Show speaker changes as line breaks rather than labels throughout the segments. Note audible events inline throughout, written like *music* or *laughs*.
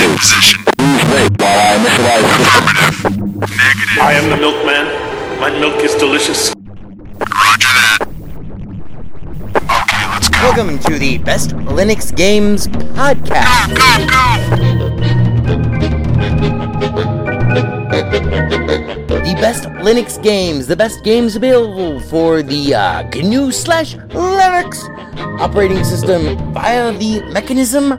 Ready.
Position.
Please wait while I initialize system.
Affirmative. Negative.
I am the milkman. My milk is delicious.
Roger that. Okay, let's go.
Welcome to the Best Linux Games Podcast. The best Linux games, the best games available for the uh, GNU slash Linux operating system via the mechanism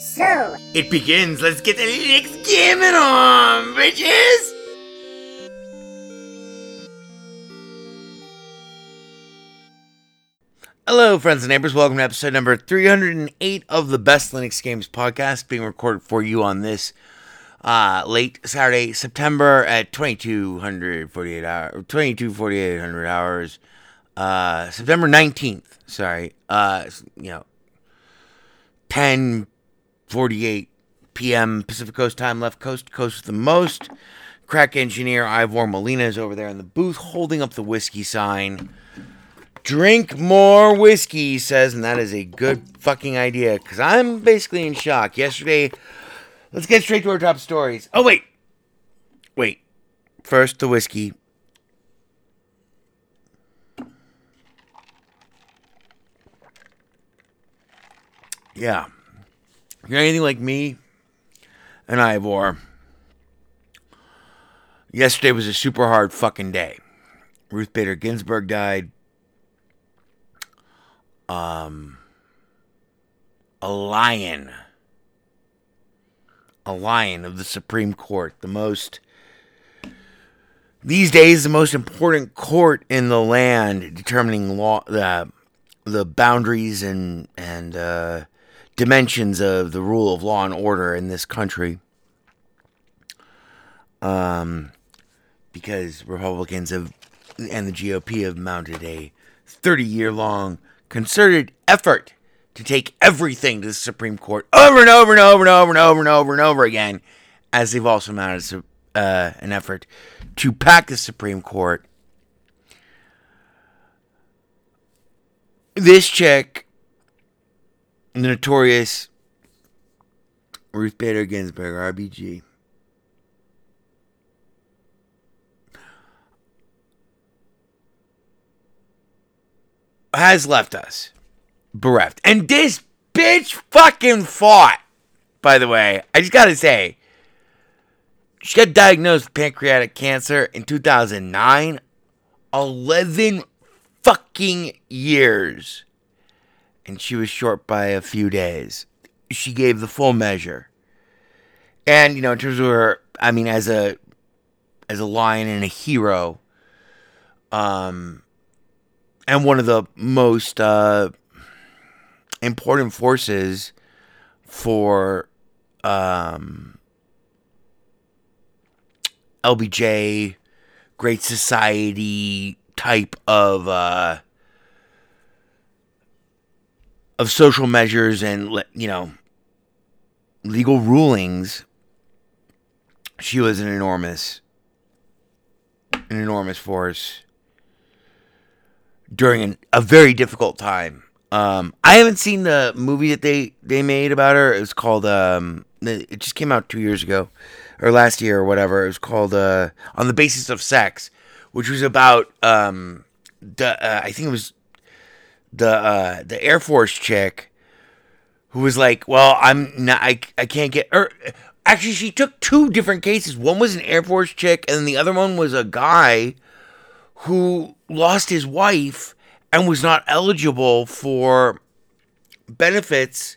So,
it begins. Let's get the Linux gaming on, bitches! Hello, friends and neighbors. Welcome to episode number 308 of the Best Linux Games podcast, being recorded for you on this uh, late Saturday, September at 2248 hours, 22 4800 hours, uh, September 19th. Sorry, uh, you know, 10 48 p.m. Pacific Coast time, left coast, coast the most. Crack engineer Ivor Molina is over there in the booth holding up the whiskey sign. Drink more whiskey, he says, and that is a good fucking idea because I'm basically in shock. Yesterday, let's get straight to our top stories. Oh, wait. Wait. First, the whiskey. Yeah. If you're anything like me and Ivor, yesterday was a super hard fucking day. Ruth Bader Ginsburg died. Um, a lion, a lion of the Supreme Court, the most these days the most important court in the land, determining law the the boundaries and and uh, dimensions of the rule of law and order in this country. Um, because Republicans have and the GOP have mounted a 30 year long concerted effort to take everything to the Supreme Court over and over and over and over and over and over and over again, as they've also mounted uh, an effort to pack the Supreme Court. This chick, the notorious Ruth Bader Ginsburg, RBG, has left us bereft. And this bitch fucking fought, by the way. I just gotta say, she got diagnosed with pancreatic cancer in 2009. 11 fucking years. And she was short by a few days. She gave the full measure. And, you know, in terms of her, I mean, as a as a lion and a hero. Um, and one of the most uh, important forces for um, LBJ, Great Society type of uh, of social measures and you know legal rulings. She was an enormous, an enormous force during an, a very difficult time. Um, I haven't seen the movie that they they made about her. It was called um, it just came out two years ago, or last year or whatever. It was called uh, on the basis of sex, which was about um, the uh, I think it was the uh, the Air Force chick who was like, "Well, I'm not. I, I can't get." Or actually, she took two different cases. One was an Air Force chick, and the other one was a guy who lost his wife and was not eligible for benefits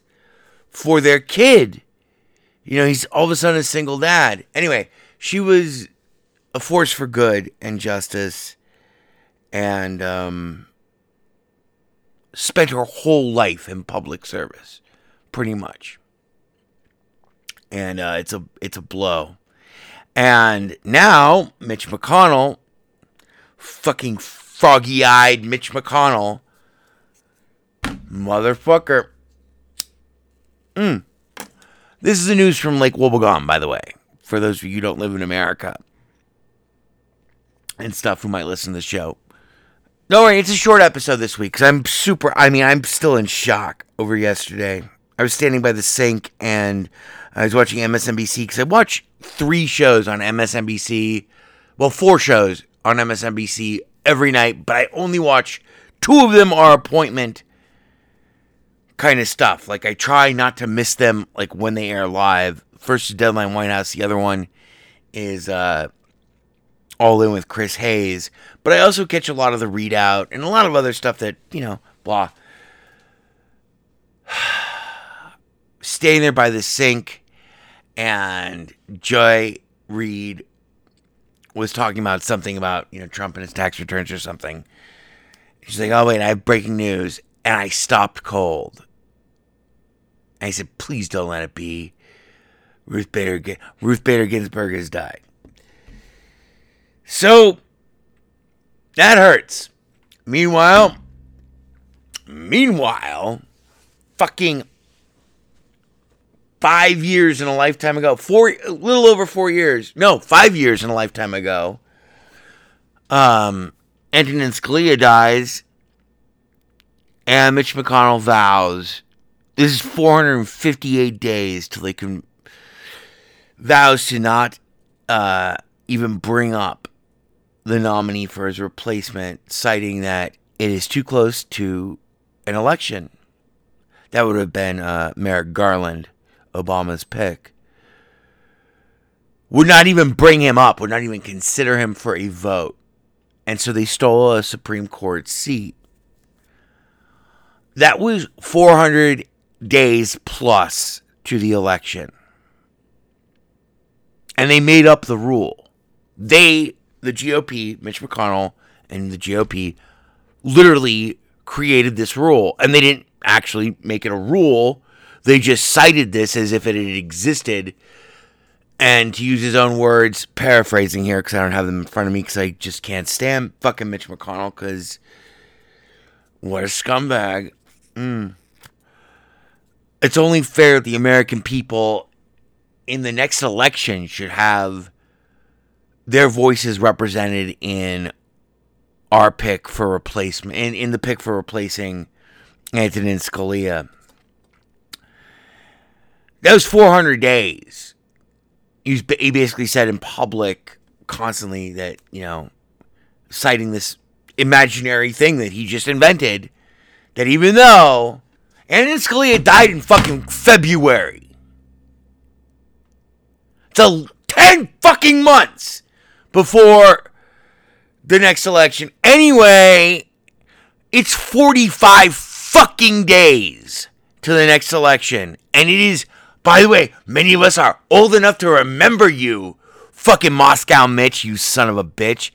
for their kid. You know, he's all of a sudden a single dad. Anyway, she was a force for good and justice and um, spent her whole life in public service, pretty much. And uh, it's a it's a blow. And now Mitch McConnell, fucking froggy eyed Mitch McConnell, motherfucker. Mm. This is the news from Lake Wobegon, by the way, for those of you who don't live in America and stuff who might listen to the show. Don't worry, it's a short episode this week because I'm super. I mean, I'm still in shock over yesterday. I was standing by the sink and I was watching MSNBC because I watch three shows on MSNBC. Well, four shows on MSNBC every night, but I only watch two of them are appointment kind of stuff. Like I try not to miss them like when they air live. First is Deadline White House, the other one is uh All In with Chris Hayes. But I also catch a lot of the ReidOut and a lot of other stuff that, you know, blah. *sighs* Staying there by the sink and Joy Reid was talking about something about, you know, Trump and his tax returns or something. She's like, oh, wait, I have breaking news. And I stopped cold. And I said, please don't let it be. Ruth Bader, Ruth Bader Ginsburg has died. So, that hurts. Meanwhile, meanwhile, fucking five years in a lifetime ago, four, a little over four years, no, five years in a lifetime ago, um, Antonin Scalia dies, and Mitch McConnell vows. This is 458 days till they can vows to not uh, even bring up the nominee for his replacement, citing that it is too close to an election. That would have been uh, Merrick Garland, Obama's pick. Would not even bring him up, would not even consider him for a vote. And so they stole a Supreme Court seat. That was 400 days plus to the election. And they made up the rule. They, the GOP, Mitch McConnell, and the GOP, literally created this rule. And they didn't actually make it a rule, they just cited this as if it had existed. And to use his own words, paraphrasing here because I don't have them in front of me because I just can't stand fucking Mitch McConnell because what a scumbag. Mm. It's only fair that the American people in the next election should have their voices represented in our pick for replacement, in, in the pick for replacing Antonin Scalia. Those 400 days. He basically said in public constantly that, you know, citing this imaginary thing that he just invented, that even though Antonin Scalia died in fucking February, it's a 10 fucking months before the next election. Anyway, it's 45 fucking days to the next election. And it is, by the way, many of us are old enough to remember you Fucking Moscow Mitch, you son of a bitch.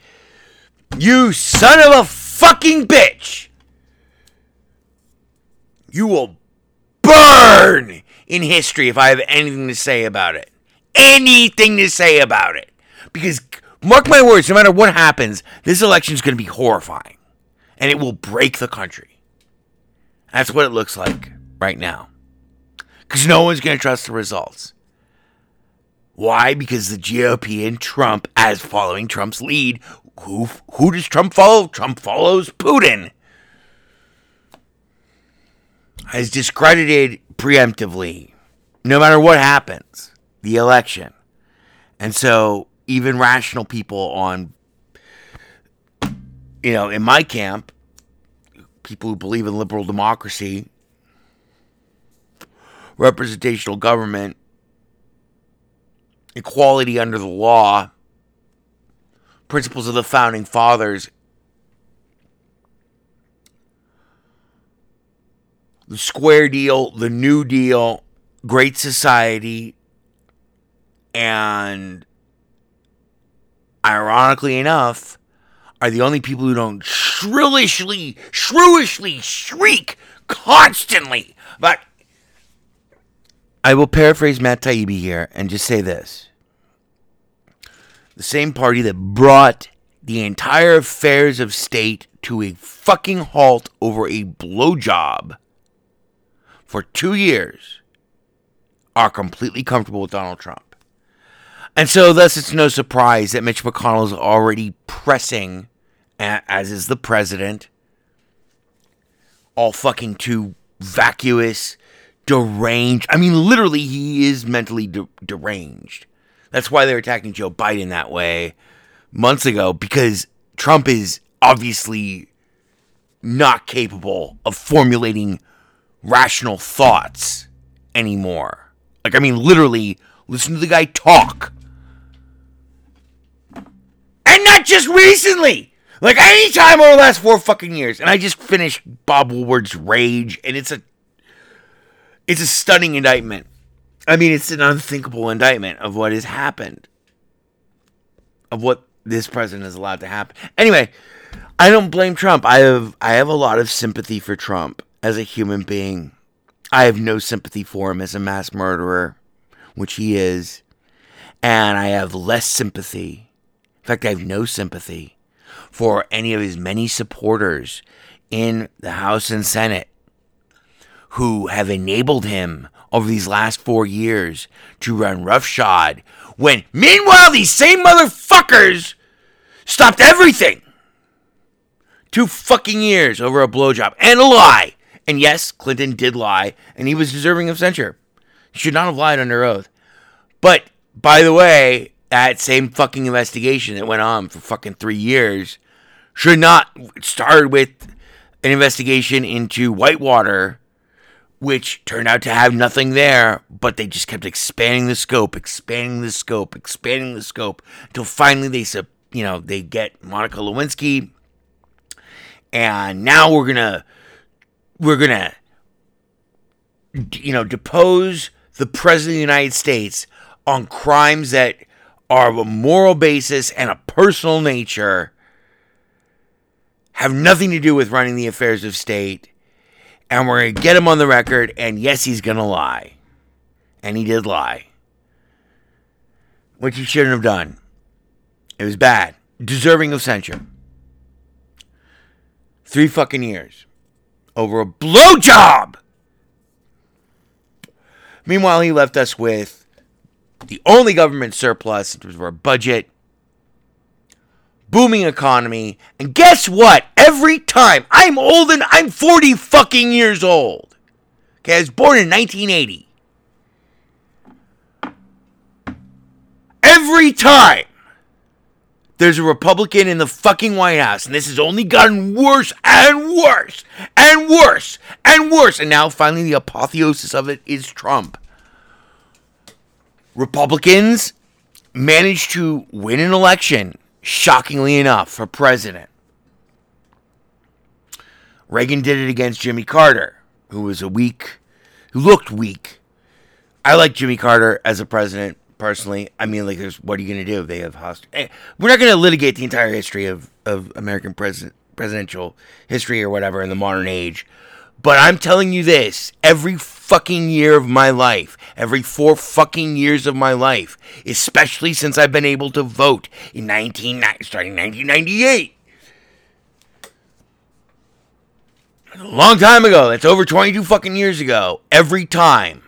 You son of a fucking bitch. You will burn in history if I have anything to say about it. Anything to say about it. Because, mark my words, no matter what happens, this election is going to be horrifying. And it will break the country. That's what it looks like right now. Because no one's going to trust the results. Why? Because the GOP and Trump, as following Trump's lead, who who does Trump follow? Trump follows Putin. Has discredited preemptively, no matter what happens, the election. And so even rational people on you know, in my camp, people who believe in liberal democracy, representational government, equality under the law, principles of the founding fathers, the square deal, the new deal, great society, and ironically enough, are the only people who don't shrillishly, shrewishly shriek constantly. But I will paraphrase Matt Taibbi here and just say this. The same party that brought the entire affairs of state to a fucking halt over a blowjob for two years are completely comfortable with Donald Trump. And so, thus, it's no surprise that Mitch McConnell is already pressing, as is the president, all fucking too vacuous, deranged. I mean, literally, he is mentally de- deranged. That's why they're attacking Joe Biden that way months ago, because Trump is obviously not capable of formulating rational thoughts anymore. Like, I mean, literally, listen to the guy talk. And not just recently. Like any time over the last four fucking years. And I just finished Bob Woodward's Rage, and it's a it's a stunning indictment. I mean, it's an unthinkable indictment of what has happened. Of what this president has allowed to happen. Anyway, I don't blame Trump. I have I have a lot of sympathy for Trump as a human being. I have no sympathy for him as a mass murderer, which he is. And I have less sympathy. Fact, I have no sympathy for any of his many supporters in the House and Senate who have enabled him over these last four years to run roughshod when meanwhile these same motherfuckers stopped everything. Two fucking years over a blowjob and a lie. And yes clinton did lie and he was deserving of censure. He should not have lied under oath. But by the way that same fucking investigation that went on for fucking three years should not start with an investigation into whitewater which turned out to have nothing there, but they just kept expanding the scope, expanding the scope, expanding the scope until finally they sub, you know, they get Monica Lewinsky, and now we're gonna we're gonna you know depose the president of the United States on crimes that are of a moral basis and a personal nature, have nothing to do with running the affairs of state and we're going to get him on the record. And yes, he's going to lie. And he did lie. Which he shouldn't have done. It was bad. Deserving of censure. Three fucking years. Over a blowjob! Meanwhile, he left us with the only government surplus in terms of our budget, booming economy, and guess what? Every time I'm old and I'm 40 fucking years old. Okay, I was born in 1980. Every time there's a Republican in the fucking White House, and this has only gotten worse and worse and worse and worse, and now finally the apotheosis of it is Trump. Republicans managed to win an election, shockingly enough, for president. Reagan did it against Jimmy Carter, who was a weak, who looked weak. I like Jimmy Carter as a president, personally. I mean, like, there's what are you going to do? If they have host. eh, We're not going to litigate the entire history of of American president presidential history or whatever in the modern age. But I'm telling you this: every fucking year of my life, every four fucking years of my life, especially since I've been able to vote in 19 starting 1998. A long time ago. That's over 22 fucking years ago. Every time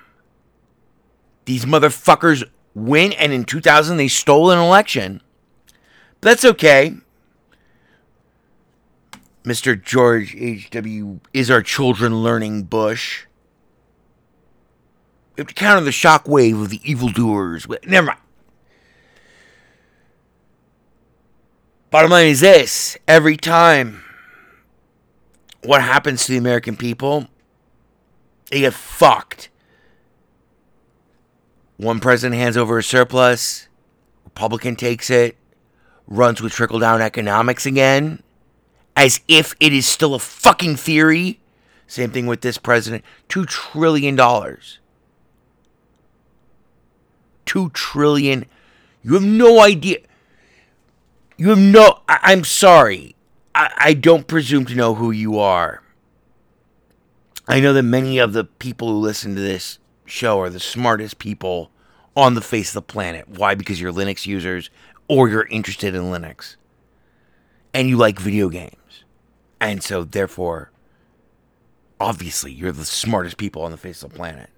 these motherfuckers win, and in 2000 they stole an election. But that's okay. Mr. George H.W. is our children learning Bush. Have to counter the shockwave of the evildoers. Never mind. Bottom line is this every time what happens to the American people, they get fucked. One president hands over a surplus, Republican takes it, runs with trickle down economics again, as if it is still a fucking theory. Same thing with this president. $2 trillion. 2 trillion. You have no idea. You have no. I, I'm sorry. I, I don't presume to know who you are. I know that many of the people who listen to this show are the smartest people on the face of the planet. Why? Because you're Linux users or you're interested in Linux and you like video games. And so, therefore, obviously, you're the smartest people on the face of the planet.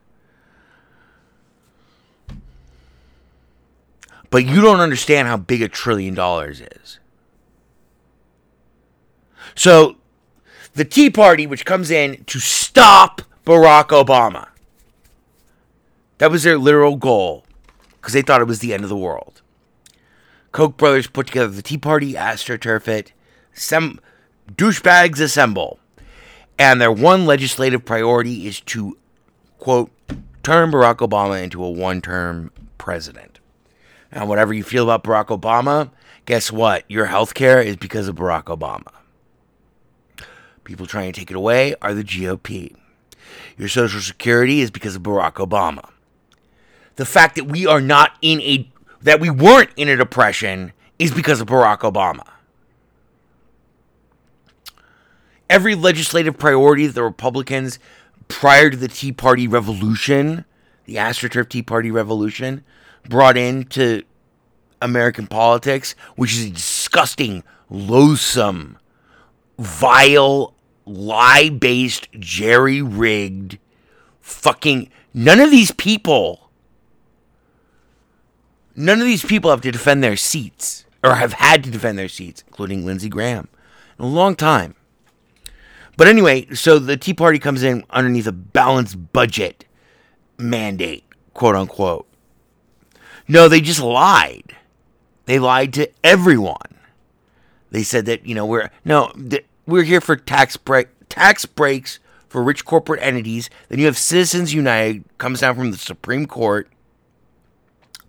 But you don't understand how big a trillion dollars is. So, the Tea Party, which comes in to stop Barack Obama, that was their literal goal because they thought it was the end of the world. Koch brothers put together the Tea Party, astroturf it, some douchebags assemble. And their one legislative priority is to, quote, turn Barack Obama into a one term president. And whatever you feel about Barack Obama, guess what? Your health care is because of Barack Obama. People trying to take it away are the GOP. Your Social Security is because of Barack Obama. The fact that we are not in a that we weren't in a depression is because of Barack Obama. Every legislative priority that the Republicans prior to the Tea Party revolution, the AstroTurf Tea Party revolution, brought into American politics, which is a disgusting, loathsome, vile, lie based, jerry rigged, fucking. None of these people, none of these people have to defend their seats, or have had to defend their seats, including Lindsey Graham, in a long time. But anyway, so the Tea Party comes in underneath a balanced budget mandate, quote unquote. No, they just lied. They lied to everyone. They said that you know we're no th- we're here for tax break tax breaks for rich corporate entities. Then you have Citizens United comes down from the Supreme Court.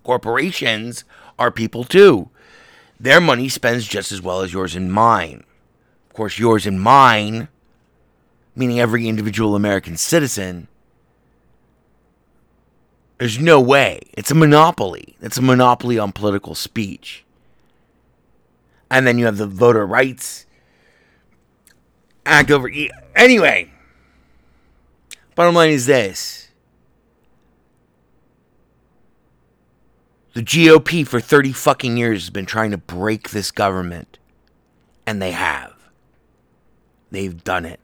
Corporations are people too. Their money spends just as well as yours and mine. Of course, yours and mine, meaning every individual American citizen. There's no way. It's a monopoly. It's a monopoly on political speech. And then you have the voter rights act over. e- Anyway, bottom line is this the GOP for 30 fucking years has been trying to break this government, and they have. They've done it.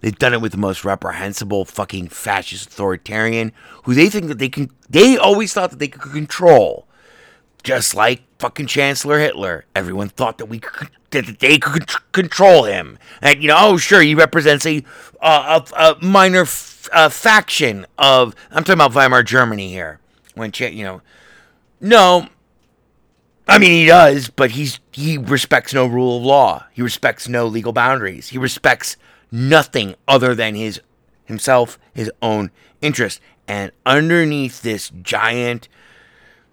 They've done it with the most reprehensible fucking fascist authoritarian who they think that they can. They always thought that they could control. Just like fucking Chancellor Hitler. Everyone thought that we could, that they could control him. And, you know, oh, sure, he represents a, a, a minor f- uh, faction of. I'm talking about Weimar Germany here. When, Cha- you know. No, I mean, he does, but he's he respects no rule of law. He respects no legal boundaries. He respects nothing other than his himself, his own interest. And underneath this giant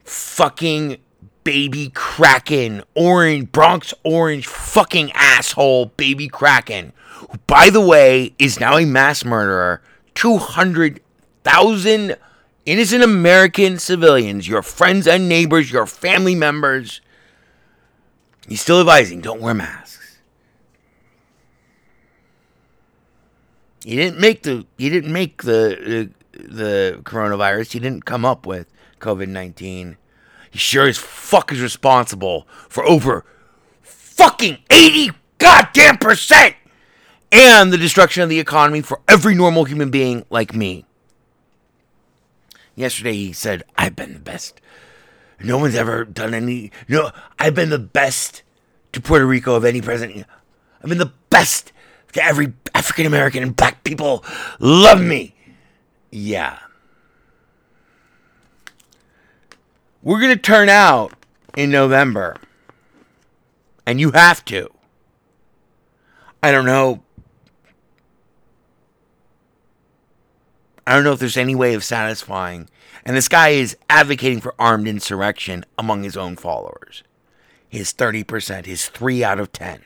fucking baby kraken, orange Bronx orange fucking asshole baby kraken, who by the way is now a mass murderer, 200,000 innocent American civilians, your friends and neighbors, your family members. He's still advising don't wear masks. He didn't make the he didn't make the the, the coronavirus. He didn't come up with COVID nineteen. He sure as fuck is responsible for over fucking eighty goddamn percent and the destruction of the economy for every normal human being like me. Yesterday he said, I've been the best. No one's ever done any. No, I've been the best to Puerto Rico of any president. I've been the best to every African American and black people. Love me. Yeah. We're going to turn out in November. And you have to. I don't know. I don't know if there's any way of satisfying. And this guy is advocating for armed insurrection among his own followers. His 30%, his 3 out of 10.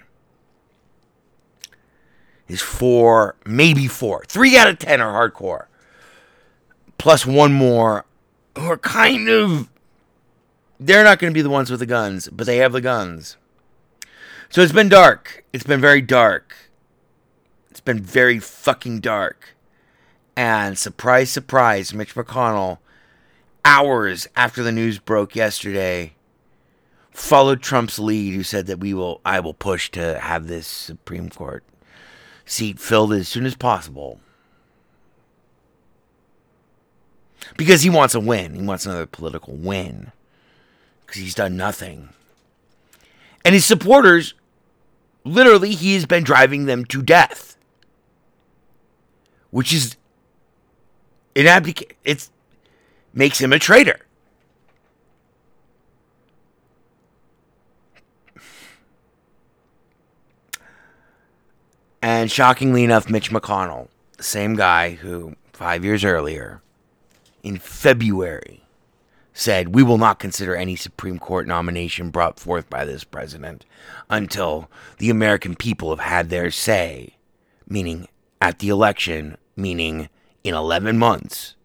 His 4, maybe 4. 3 out of 10 are hardcore. Plus one more who are kind of. They're not going to be the ones with the guns, but they have the guns. So it's been dark. It's been very dark. It's been very fucking dark. And surprise, surprise, Mitch McConnell, hours after the news broke yesterday, followed Trump's lead, who said that we will, I will push to have this Supreme Court seat filled as soon as possible. Because he wants a win. He wants another political win. Because he's done nothing. And his supporters, literally, he has been driving them to death. Which is an abdic- it's makes him a traitor. And shockingly enough, Mitch McConnell, the same guy who five years earlier, in February, said, We will not consider any Supreme Court nomination brought forth by this president until the American people have had their say, meaning at the election, meaning in 11 months.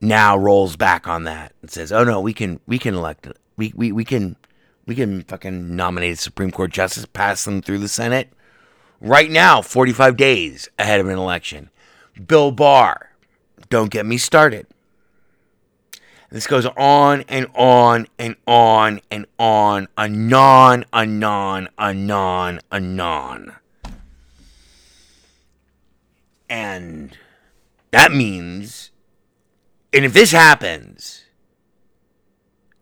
Now rolls back on that and says, "Oh no, we can we can elect we we we can we can fucking nominate a Supreme Court justice, pass them through the Senate right now, 45 days ahead of an election." Bill Barr, don't get me started. This goes on and on and on and on, anon, anon, anon, anon. And that means, and if this happens,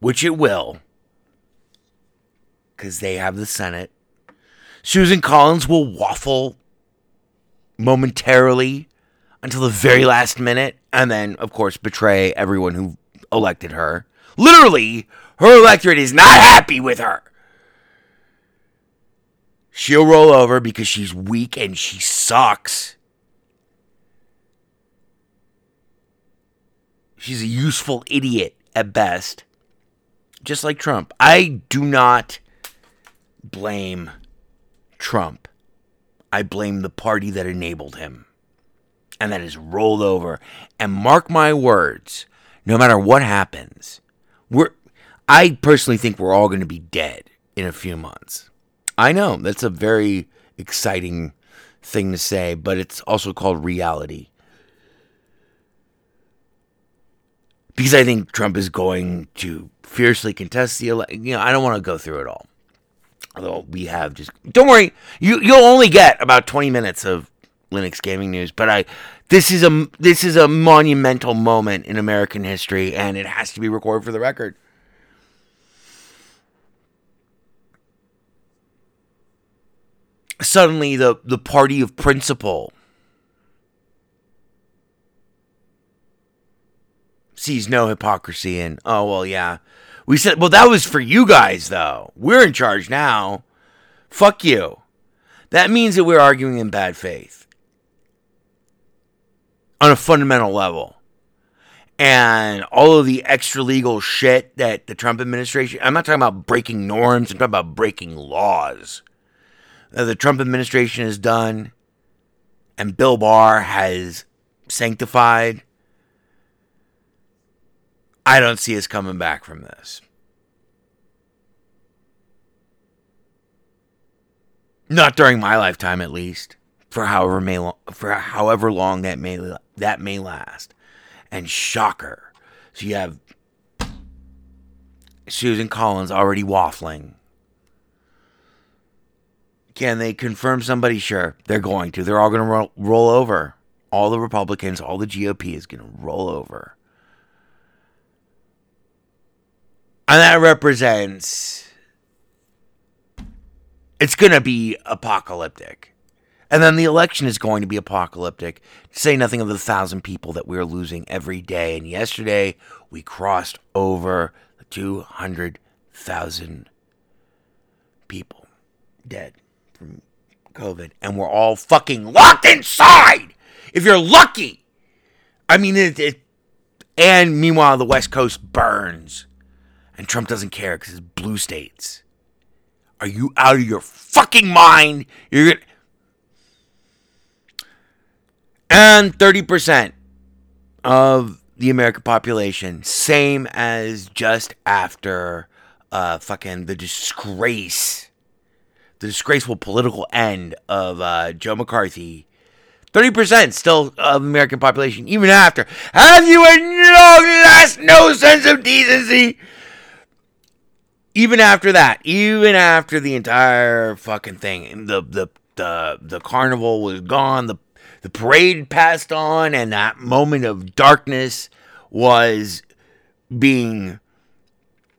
which it will, because they have the Senate, Susan Collins will waffle momentarily until the very last minute, and then, of course, betray everyone who elected her. Literally, her electorate is not happy with her. She'll roll over because she's weak and she sucks. She's a useful idiot at best. Just like Trump. I do not blame Trump. I blame the party that enabled him and that is rolled over. And mark my words, no matter what happens, we're I personally think we're all going to be dead in a few months. I know that's a very exciting thing to say, but it's also called reality. Because I think Trump is going to fiercely contest the election. You know, I don't want to go through it all. Although we have just don't worry, you you'll only get about 20 minutes of Linux gaming news, but I this is a this is a monumental moment in American history and it has to be recorded for the record. Suddenly the the party of principle sees no hypocrisy in oh well yeah. We said well that was for you guys though. We're in charge now. Fuck you. That means that we're arguing in bad faith on a fundamental level. And all of the extra legal shit that the Trump administration, I'm not talking about breaking norms, I'm talking about breaking laws that the Trump administration has done and Bill Barr has sanctified. I don't see us coming back from this. Not during my lifetime, at least. For however may lo- for however long that may that may last. And shocker, so you have Susan Collins already waffling. Can they confirm somebody? Sure, they're going to. They're all going to roll, roll over. All the Republicans, all the GOP is going to roll over. And that represents it's going to be apocalyptic. And then the election is going to be apocalyptic. To say nothing of the thousand people that we're losing every day. And yesterday, we crossed over 200,000 people dead from COVID. And we're all fucking locked inside. If you're lucky. I mean, it, it and meanwhile, the West Coast burns. And Trump doesn't care because it's blue states. Are you out of your fucking mind? You're gonna. And 30% of the American population, same as just after uh, fucking the disgrace, the disgraceful political end of uh, Joe McCarthy. 30% still of American population, even after. Have you no last no sense of decency? Even after that, even after the entire fucking thing, the the the the carnival was gone, the the parade passed on, and that moment of darkness was being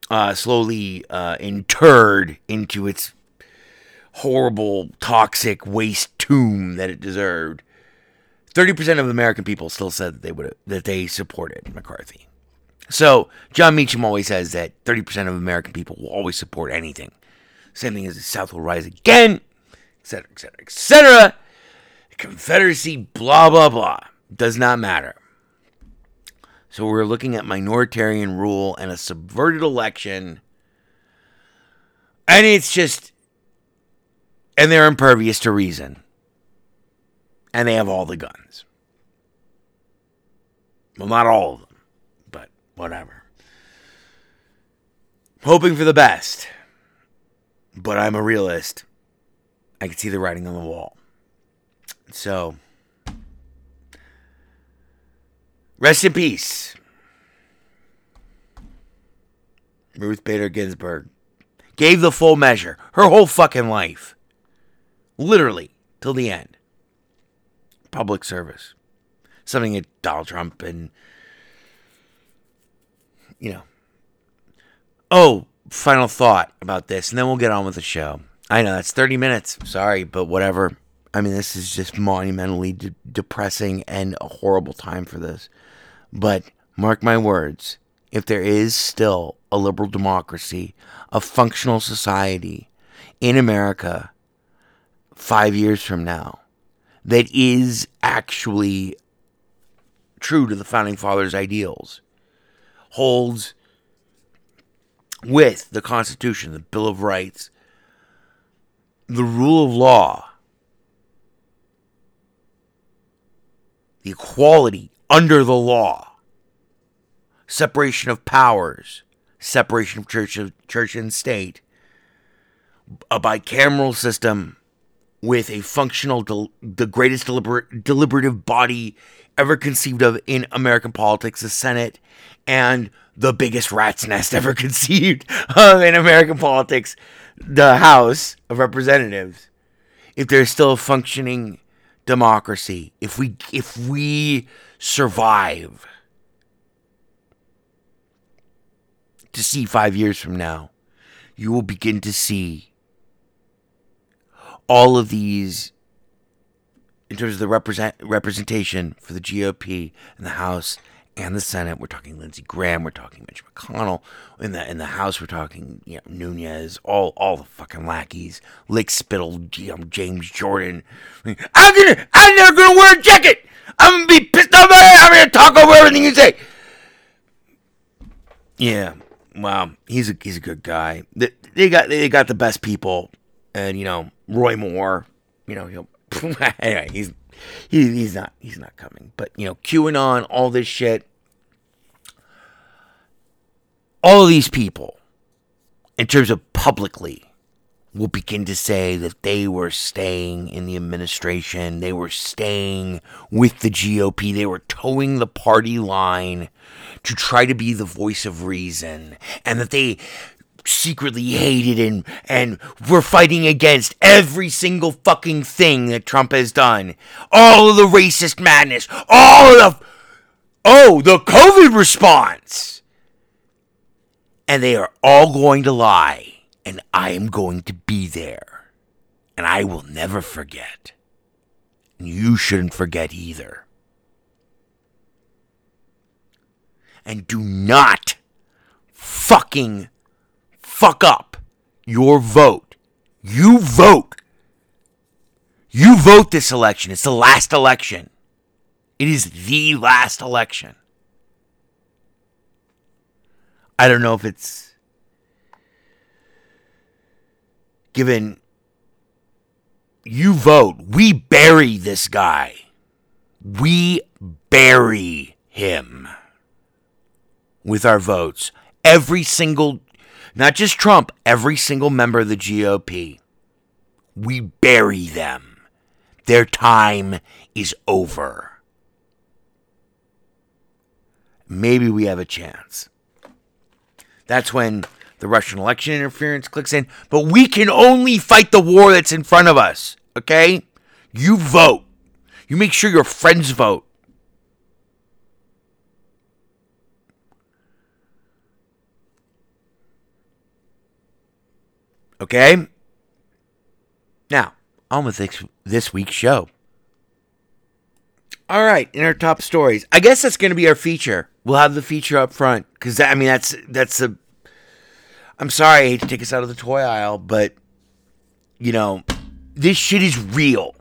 uh, slowly uh, interred into its horrible, toxic waste tomb that it deserved. Thirty percent of American people still said that they would that they supported McCarthy. So Jon Meacham always says that 30% of American people will always support anything. Same thing as the South will rise again, etc., etc., etc. Confederacy, blah, blah, blah. Does not matter. So we're looking at minoritarian rule and a subverted election. And it's just, and they're impervious to reason. And they have all the guns. Well, not all of them whatever. Hoping for the best, but I'm a realist. I can see the writing on the wall. So, rest in peace. Ruth Bader Ginsburg gave the full measure, her whole fucking life. Literally, till the end. Public service. Something that Donald Trump and you know. Oh, final thought about this, and then we'll get on with the show. I know that's 30 minutes. Sorry, but whatever. I mean, this is just monumentally de- depressing and a horrible time for this. But mark my words if there is still a liberal democracy, a functional society in America five years from now that is actually true to the founding fathers' ideals, holds with the Constitution, the Bill of Rights, the rule of law, the equality under the law, separation of powers, separation of church, of church and state, a bicameral system with a functional, del- the greatest deliber- deliberative body ever conceived of in American politics, the Senate, and the biggest rat's nest ever *laughs* conceived of in American politics, the House of Representatives. If there's still a functioning democracy, if we if we survive to see 5 years from now, you will begin to see all of these in terms of the represent representation for the GOP in the House and the Senate. We're talking Lindsey Graham. We're talking Mitch McConnell. In the in the House, we're talking you know, Nunes. All all the fucking lackeys. Lick Spittle, James Jordan. I'm gonna. I'm never gonna wear a jacket. I'm gonna be pissed off. I'm gonna talk over everything you say. Yeah. Wow. He's a he's a good guy. They, they got they got the best people, and you know Roy Moore. You know he'll. *laughs* anyway, he's he, he's not he's not coming. But you know, QAnon, all this shit, all of these people, in terms of publicly, will begin to say that they were staying in the administration, they were staying with the GOP, they were toeing the party line to try to be the voice of reason, and that they secretly hated and and were fighting against every single fucking thing that Trump has done. All of the racist madness, all of the oh, the COVID response. And they are all going to lie, and I am going to be there. And I will never forget. And you shouldn't forget either. And do not fucking fuck up your vote. You vote. You vote this election. It's the last election. It is the last election. I don't know if it's given you vote. We bury this guy. We bury him with our votes. Every single, not just Trump, every single member of the GOP. We bury them. Their time is over. Maybe we have a chance. That's when the Russian election interference clicks in. But we can only fight the war that's in front of us, okay? You vote. You make sure your friends vote. Okay? Now, on with this, this week's show. All right, in our top stories. I guess that's going to be our feature. We'll have the feature up front because I mean that's that's a. I'm sorry, I hate to take us out of the toy aisle, but you know, this shit is real.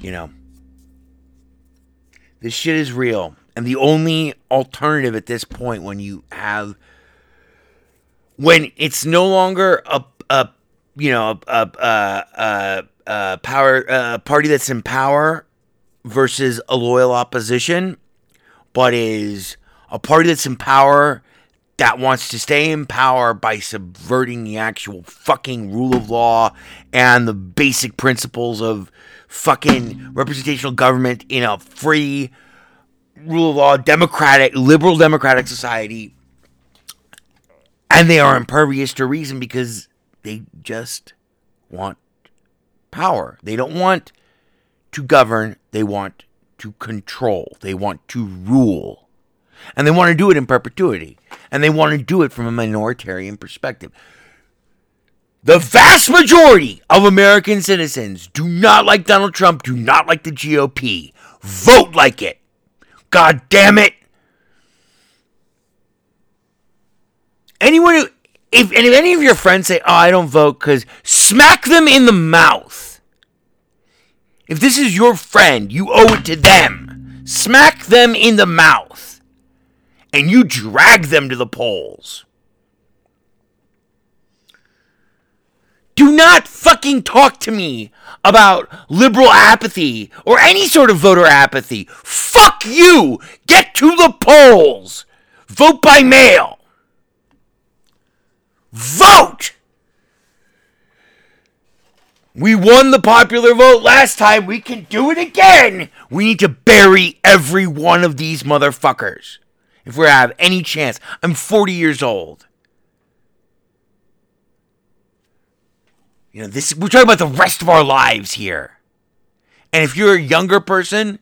You know, this shit is real, and the only alternative at this point when you have when it's no longer a a you know a a a, a power a party that's in power versus a loyal opposition, but is a party that's in power that wants to stay in power by subverting the actual fucking rule of law and the basic principles of fucking representational government in a free rule of law democratic liberal democratic society and they are impervious to reason because they just want power they don't want to govern, they want to control, they want to rule. And they want to do it in perpetuity. And they want to do it from a minoritarian perspective. The vast majority of American citizens do not like Donald Trump, do not like the GOP. Vote like it. God damn it. Anyone who, if, and if any of your friends say, oh, I don't vote because, smack them in the mouth. If this is your friend, you owe it to them. Smack them in the mouth. And you drag them to the polls. Do not fucking talk to me about liberal apathy or any sort of voter apathy. Fuck you! Get to the polls! Vote by mail! Vote! We won the popular vote last time. We can do it again. We need to bury every one of these motherfuckers if we have any chance. I'm 40 years old. You know, this we're talking about the rest of our lives here. And if you're a younger person,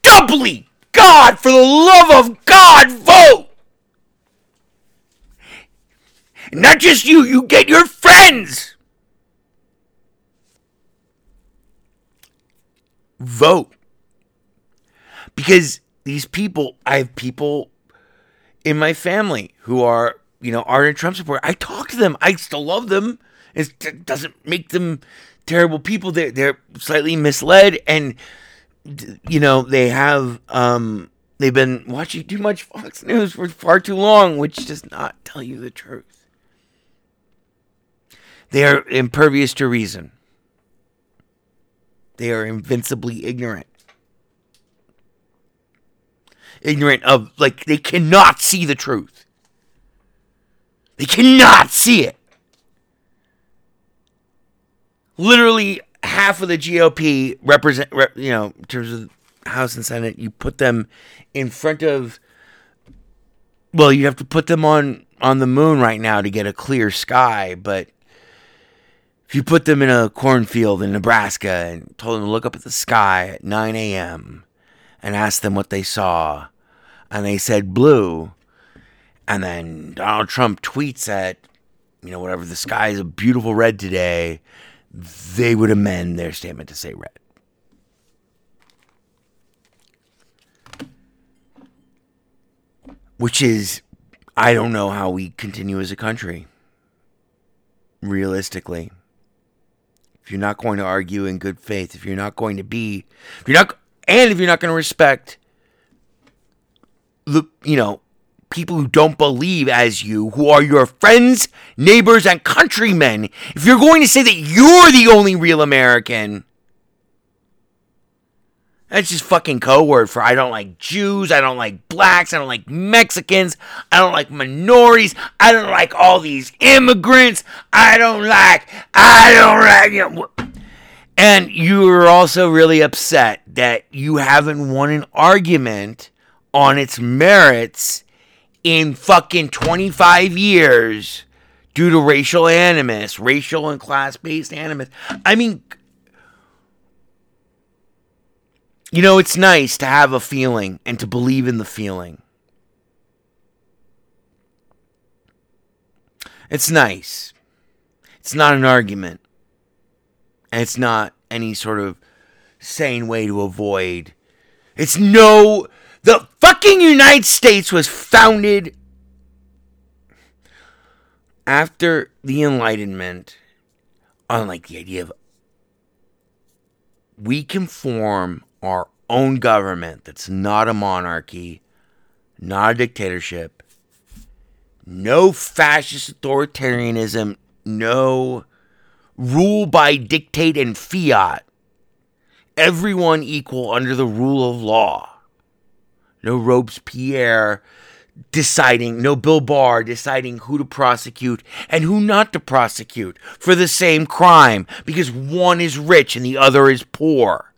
doubly, God, for the love of God, vote. And not just you, you get your friends. vote. Because these people, I have people in my family who are, you know, ardent Trump supporters. I talk to them. I still love them. It doesn't make them terrible people. They're, they're slightly misled and, you know, they have, um, they've been watching too much Fox News for far too long, which does not tell you the truth. They are impervious to reason. They are invincibly ignorant. Ignorant of, like, they cannot see the truth. They cannot see it. Literally, half of the GOP represent, rep, you know, in terms of House and Senate, you put them in front of, well, you have to put them on on the moon right now to get a clear sky, but if you put them in a cornfield in Nebraska and told them to look up at the sky at 9 a.m. and ask them what they saw, and they said blue, and then Donald Trump tweets at, you know, whatever, the sky is a beautiful red today, they would amend their statement to say red. Which is, I don't know how we continue as a country. Realistically. You're not going to argue in good faith, if you're not going to be, if you're not, and if you're not going to respect the, you know, people who don't believe as you, who are your friends, neighbors, and countrymen, if you're going to say that you're the only real American, that's just fucking code word for I don't like Jews, I don't like blacks, I don't like Mexicans, I don't like minorities, I don't like all these immigrants, I don't like, I don't like, you know, and you are also really upset that you haven't won an argument on its merits in fucking 25 years due to racial animus, racial and class based animus. I mean, you know, it's nice to have a feeling and to believe in the feeling. It's nice. It's not an argument. And it's not any sort of sane way to avoid. It's no. The fucking United States was founded after the Enlightenment on like the idea of we can form our own government that's not a monarchy, not a dictatorship, no fascist authoritarianism, no rule by dictate and fiat. Everyone equal under the rule of law. No Robespierre deciding, no Bill Barr deciding who to prosecute and who not to prosecute for the same crime because one is rich and the other is poor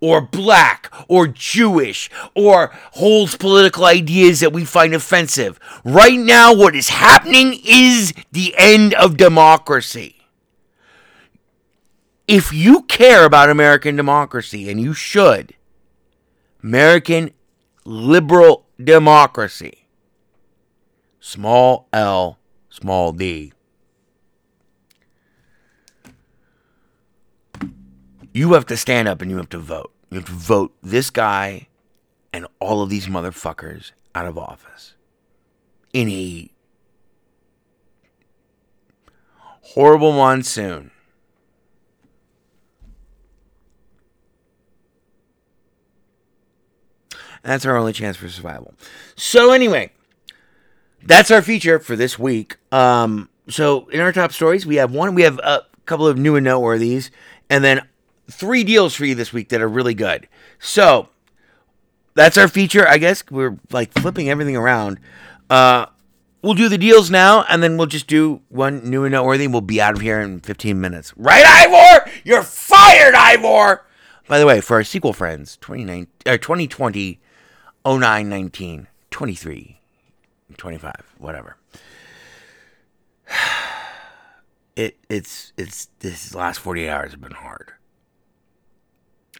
or black or Jewish or holds political ideas that we find offensive. Right now, what is happening is the end of democracy. If you care about American democracy, and you should, American liberal democracy, small l, small d, you have to stand up and you have to vote. You have to vote this guy and all of these motherfuckers out of office in a horrible monsoon. That's our only chance for survival. So anyway, that's our feature for this week. Um, so in our top stories, we have one. We have a couple of new and noteworthies, and then three deals for you this week that are really good. So that's our feature. I guess we're like flipping everything around. Uh, we'll do the deals now, and then we'll just do one new and noteworthy. We'll be out of here in 15 minutes. Right, Ivor? You're fired, Ivor. By the way, for our sequel friends, 29, uh, 2020, 09, 19, 23, 25, whatever. *sighs* It it's it's this last 48 hours have been hard.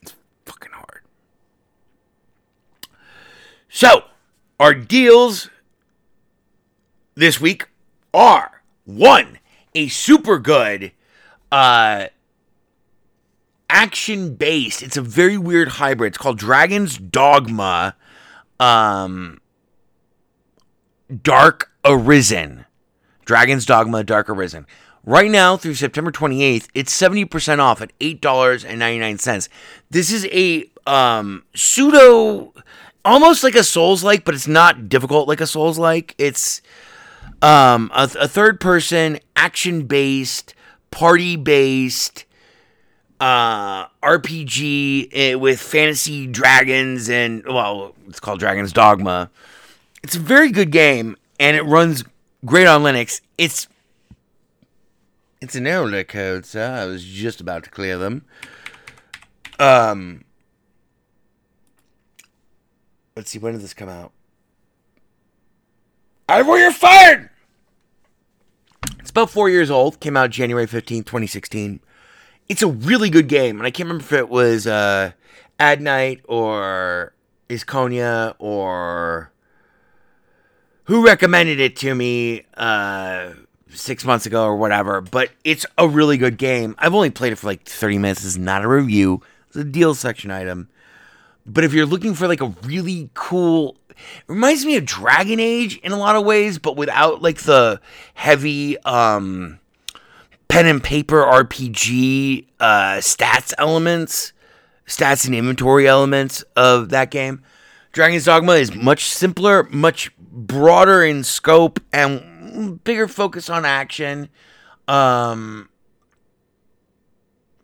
It's fucking hard. So, our deals this week are one, a super good uh action based. It's a very weird hybrid. It's called Dragon's Dogma um Dark Arisen. Dragon's Dogma Dark Arisen. Right now through September 28th, it's 70% off at $8.99. This is a um pseudo almost like a Souls like, but it's not difficult like a Souls like. It's um a, a third person action based party based uh, RPG eh, with fantasy dragons and well, it's called Dragon's Dogma. It's a very good game and it runs great on Linux. It's it's an error code, so I was just about to clear them. Um, let's see when did this come out? Where you're fired. It's about four years old. Came out January 15th, 2016. It's a really good game. And I can't remember if it was uh, Ad Night or Isconia or who recommended it to me uh, six months ago or whatever. But it's a really good game. I've only played it for like 30 minutes. It's not a review, it's a deal section item. But if you're looking for like a really cool reminds me of Dragon Age in a lot of ways, but without like the heavy um, pen and paper RPG uh, stats elements, stats and inventory elements of that game. Dragon's Dogma is much simpler, much broader in scope, and bigger focus on action. Um,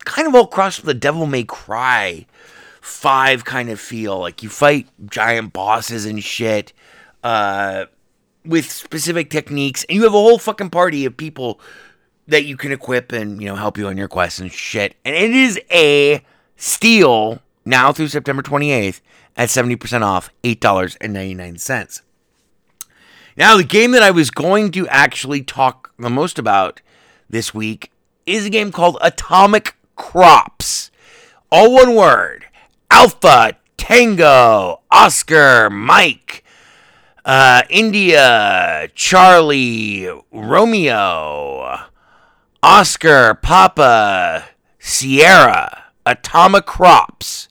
kind of all across the Devil May Cry five kind of feel. Like you fight giant bosses and shit uh, with specific techniques, and you have a whole fucking party of people that you can equip and you know help you on your quests and shit. And it is a steal now through September 28th at 70% off, $8.99. Now, the game that I was going to actually talk the most about this week is a game called Atomic Crops. All one word. Alpha, Tango, Oscar, Mike, uh, India, Charlie, Romeo, Oscar, Papa, Sierra, Atomic Crops.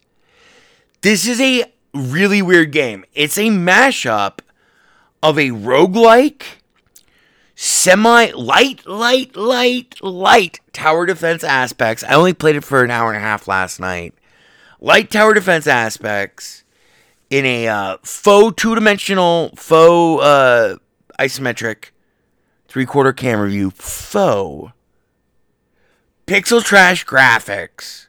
This is a really weird game. It's a mashup of a roguelike, semi light, light, light, light tower defense aspects. I only played it for an hour and a half last night light tower defense aspects in a uh, faux two dimensional, faux uh, isometric three quarter camera view, faux pixel trash graphics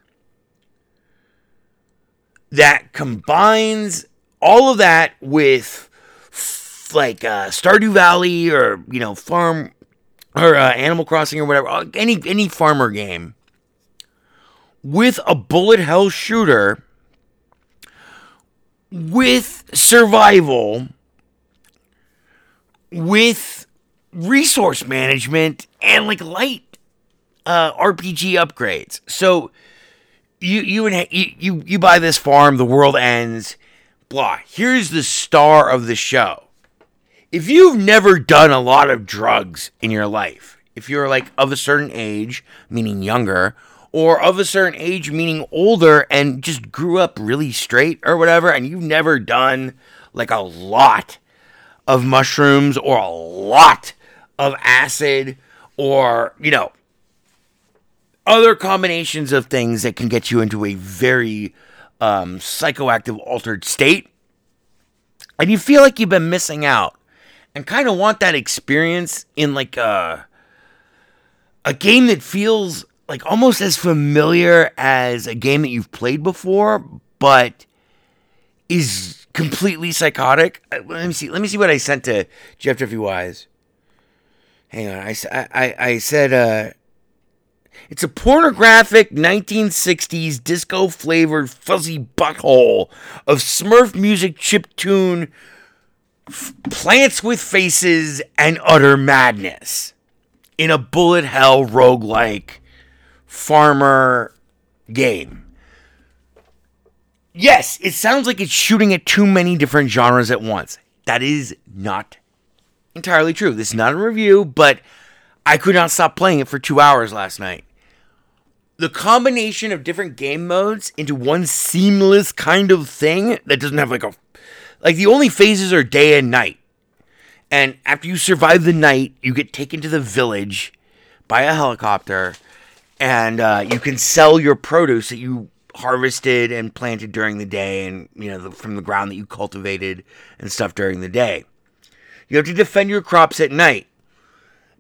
that combines all of that with f- like uh, Stardew Valley or you know farm or uh, Animal Crossing or whatever uh, any any farmer game with a bullet hell shooter with survival with resource management and like light uh, RPG upgrades. So you you, you you you buy this farm, the world ends. Blah. Here's the star of the show. If you've never done a lot of drugs in your life, if you're like of a certain age, meaning younger, or of a certain age, meaning older, and just grew up really straight or whatever, and you've never done like a lot of mushrooms or a lot of acid or, you know, other combinations of things that can get you into a very um, psychoactive, altered state, and you feel like you've been missing out and kind of want that experience in like a, a game that feels like almost as familiar as a game that you've played before, but is completely psychotic. Uh, Let me see. Let me see what I sent to Jeff Jeffy Wise. Hang on. I, I, I said uh, it's a pornographic 1960s disco flavored fuzzy butthole of Smurf music chip tune, f- plants with faces, and utter madness in a bullet hell roguelike farmer game. Yes, it sounds like it's shooting at too many different genres at once. That is not entirely true. This is not a review, but I could not stop playing it for two hours last night. The combination of different game modes into one seamless kind of thing that doesn't have like a. Like the only phases are day and night. And after you survive the night, you get taken to the village by a helicopter and uh, you can sell your produce that you harvested and planted during the day and you know the, from the ground that you cultivated and stuff during the day you have to defend your crops at night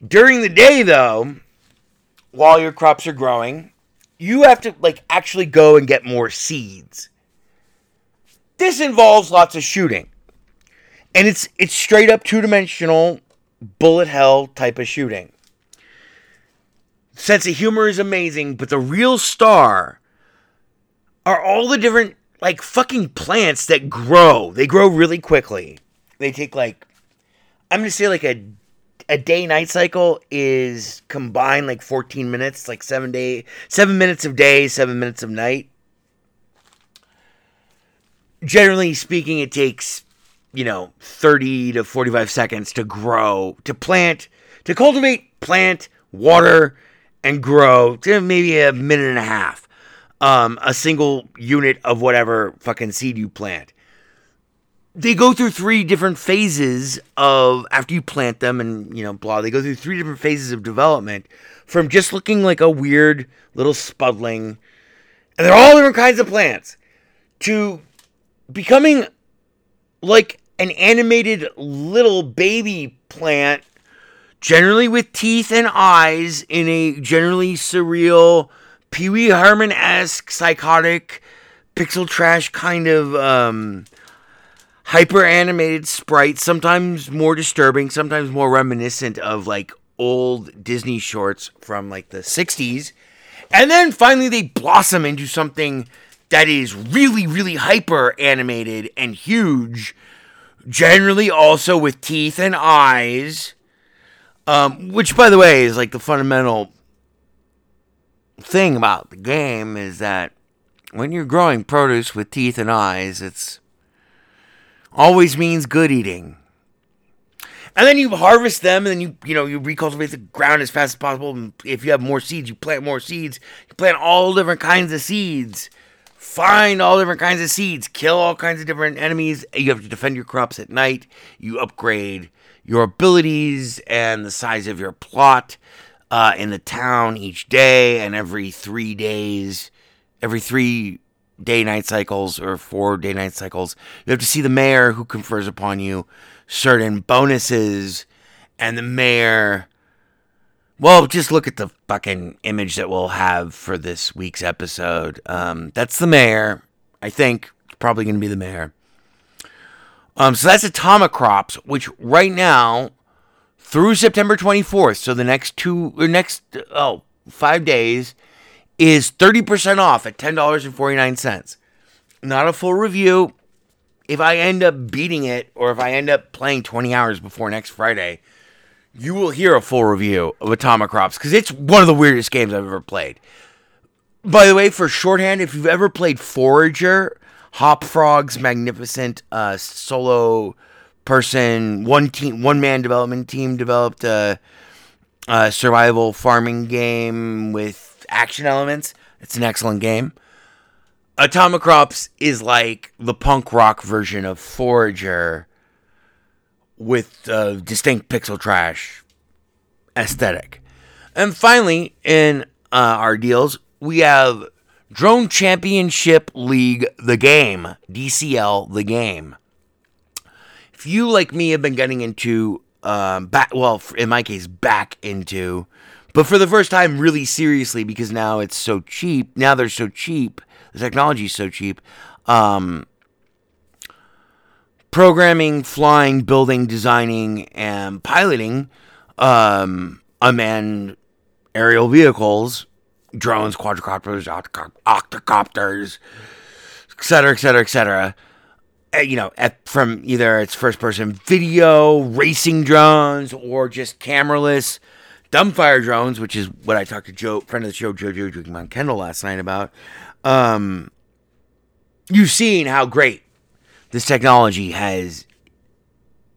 during the day though while your crops are growing, you have to like actually go and get more seeds. This involves lots of shooting. And it's it's straight up two-dimensional bullet hell type of shooting. Sense of humor is amazing, but the real star are all the different like fucking plants that grow. They grow really quickly. They take like I'm gonna say like a a day night cycle is combined like 14 minutes, like seven day seven minutes of day, seven minutes of night. Generally speaking, it takes you know 30 to 45 seconds to grow, to plant, to cultivate, plant, water, and grow to maybe a minute and a half. Um, a single unit of whatever fucking seed you plant. They go through three different phases of after you plant them and you know blah. They go through three different phases of development from just looking like a weird little spudling, and they're all different kinds of plants, to becoming like an animated little baby plant generally with teeth and eyes in a generally surreal Pee Wee Herman esque psychotic pixel trash kind of um, hyper animated sprite, sometimes more disturbing, sometimes more reminiscent of like old Disney shorts from like the 60s. And then finally they blossom into something that is really, really hyper animated and huge, generally also with teeth and eyes. Um, which, by the way, is like the fundamental thing about the game is that when you're growing produce with teeth and eyes, it's always means good eating. And then you harvest them, and then you you know you recultivate the ground as fast as possible. And if you have more seeds, you plant more seeds. You plant all different kinds of seeds. Find all different kinds of seeds. Kill all kinds of different enemies. You have to defend your crops at night. You upgrade your abilities and the size of your plot uh, in the town each day and every three days, every three day night cycles or four day night cycles. You have to see the mayor who confers upon you certain bonuses, and the mayor. Well, just look at the fucking image that we'll have for this week's episode. Um, that's the mayor. I think probably going to be the mayor. Um, so that's Atomic Crops, which right now, through September 24th, so the next two or next oh five days, is 30% off at $10.49. Not a full review. If I end up beating it, or if I end up playing 20 hours before next Friday, you will hear a full review of Atomic Crops because it's one of the weirdest games I've ever played. By the way, for shorthand, if you've ever played Forager, Hop Frog's magnificent uh, solo person, one team, one man development team developed a, a survival farming game with action elements. It's an excellent game. Atomic Crops is like the punk rock version of Forager with a distinct pixel trash aesthetic. And finally, in uh, our deals, we have Drone Championship League, the game. DCL, the game. If you, like me, have been getting into, um, back, well, in my case, back into, but for the first time, really seriously, because now it's so cheap. Now they're so cheap. The technology is so cheap. Um, programming, flying, building, designing, and piloting um, unmanned aerial vehicles, drones, quadricopters, octoc- octocopters, etc., etc., etc. You know, at, from either it's first-person video, racing drones, or just cameraless dumbfire drones, which is what I talked to Joe, friend of the show, Jojo Drinking on Kendall last night about. Um, you've seen how great this technology has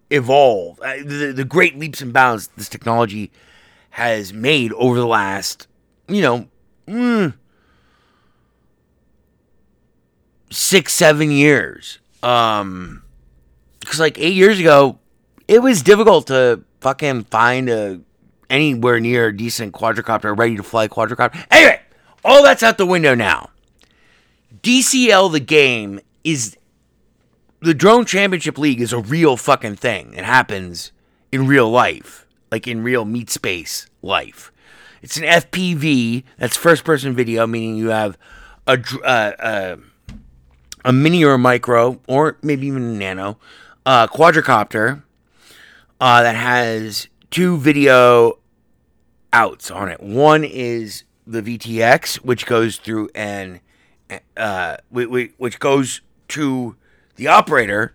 evolved. Uh, the, the great leaps and bounds this technology has made over the last, you know, mm, six, seven years. Um, because like eight years ago, it was difficult to fucking find a anywhere near a decent quadricopter, ready to fly quadricopter. Anyway, all that's out the window now. DCL the game is the Drone Championship League is a real fucking thing. It happens in real life, like in real meat space life. It's an FPV. That's first person video, meaning you have a uh, uh, a mini or a micro, or maybe even a nano, uh, quadricopter uh, that has two video outs on it. One is the VTX, which goes through an uh, whi- whi- which goes to the operator,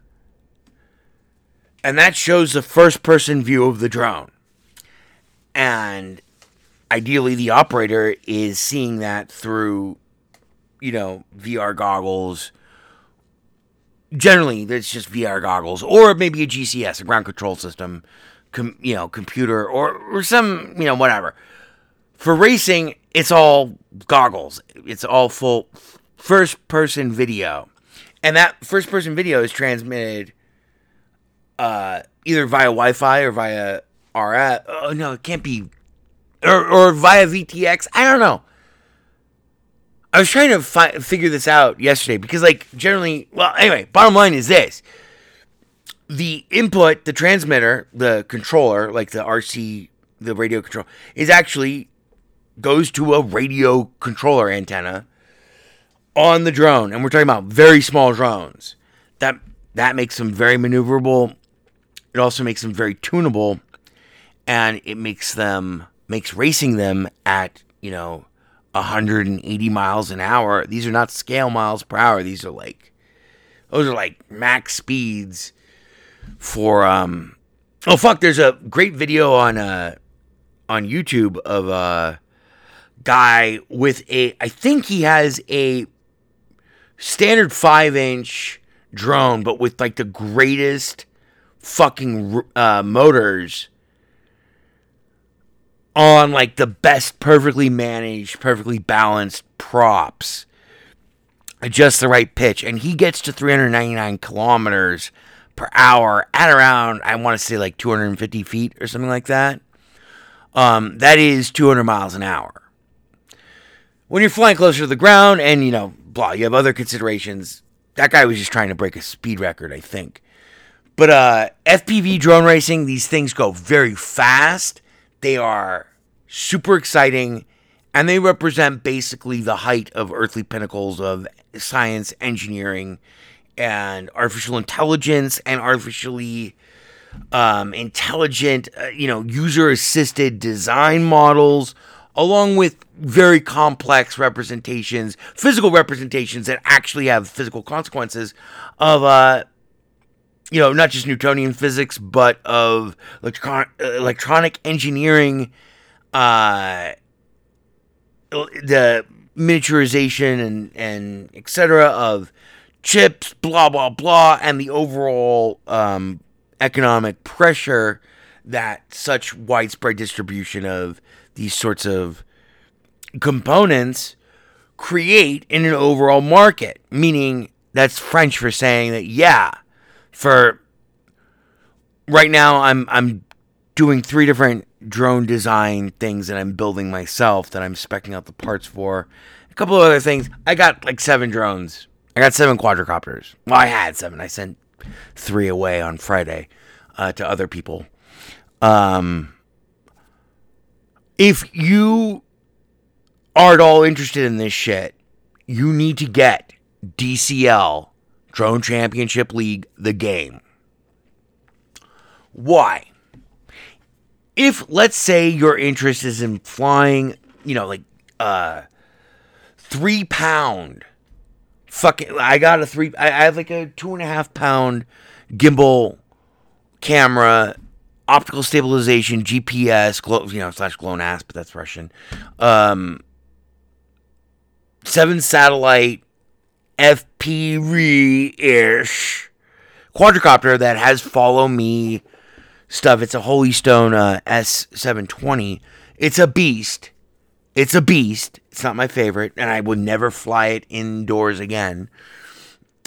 and that shows the first person view of the drone. And ideally, the operator is seeing that through, you know, VR goggles. Generally, it's just VR goggles, or maybe a GCS, a ground control system, com- you know, computer, or, or some, you know, whatever. For racing, it's all goggles. It's all full first person video. And that first person video is transmitted uh, either via Wi Fi or via RF. Oh, no, it can't be. Or, or via VTX. I don't know. I was trying to fi- figure this out yesterday because, like, generally, well, anyway, bottom line is this the input, the transmitter, the controller, like the RC, the radio control, is actually goes to a radio controller antenna on the drone, and we're talking about very small drones. That that makes them very maneuverable. It also makes them very tunable, and it makes them makes racing them at you know 180 miles an hour. These are not scale miles per hour. These are like those are like max speeds for um. Oh fuck! There's a great video on uh on YouTube of a guy with a I think he has a standard five inch drone, but with like the greatest fucking uh, motors on like the best, perfectly managed, perfectly balanced props, at just the right pitch, and he gets to 399 kilometers per hour at around I want to say like 250 feet or something like that. Um, that is 200 miles an hour. When you're flying closer to the ground, and you know, blah, you have other considerations. That guy was just trying to break a speed record, I think. But uh, FPV drone racing, these things go very fast. They are super exciting, and they represent basically the height of earthly pinnacles of science, engineering, and artificial intelligence, and artificially um, intelligent, uh, you know, user assisted design models, along with very complex representations, physical representations that actually have physical consequences of, uh, you know, not just Newtonian physics, but of electron- electronic engineering, uh, the miniaturization and, and et cetera of chips, blah, blah, blah, and the overall um, economic pressure that such widespread distribution of these sorts of components create in an overall market. Meaning, that's French for saying that, yeah, for right now, I'm, I'm doing three different drone design things that I'm building myself that I'm specking out the parts for. A couple of other things. I got like seven drones. I got seven quadricopters. Well, I had seven. I sent three away on Friday uh, to other people. Um, if you are at all interested in this shit, you need to get DCL Drone Championship League the game. Why? If let's say your interest is in flying, you know, like uh three pound fucking I got a three I, I have like a two and a half pound gimbal camera, optical stabilization, GPS, glow, you know, slash GLONASS, but that's Russian. Um, seven satellite FPV ish quadricopter that has follow me stuff. It's a Holy Stone uh, S720. It's a beast. It's a beast. It's not my favorite, and I would never fly it indoors again.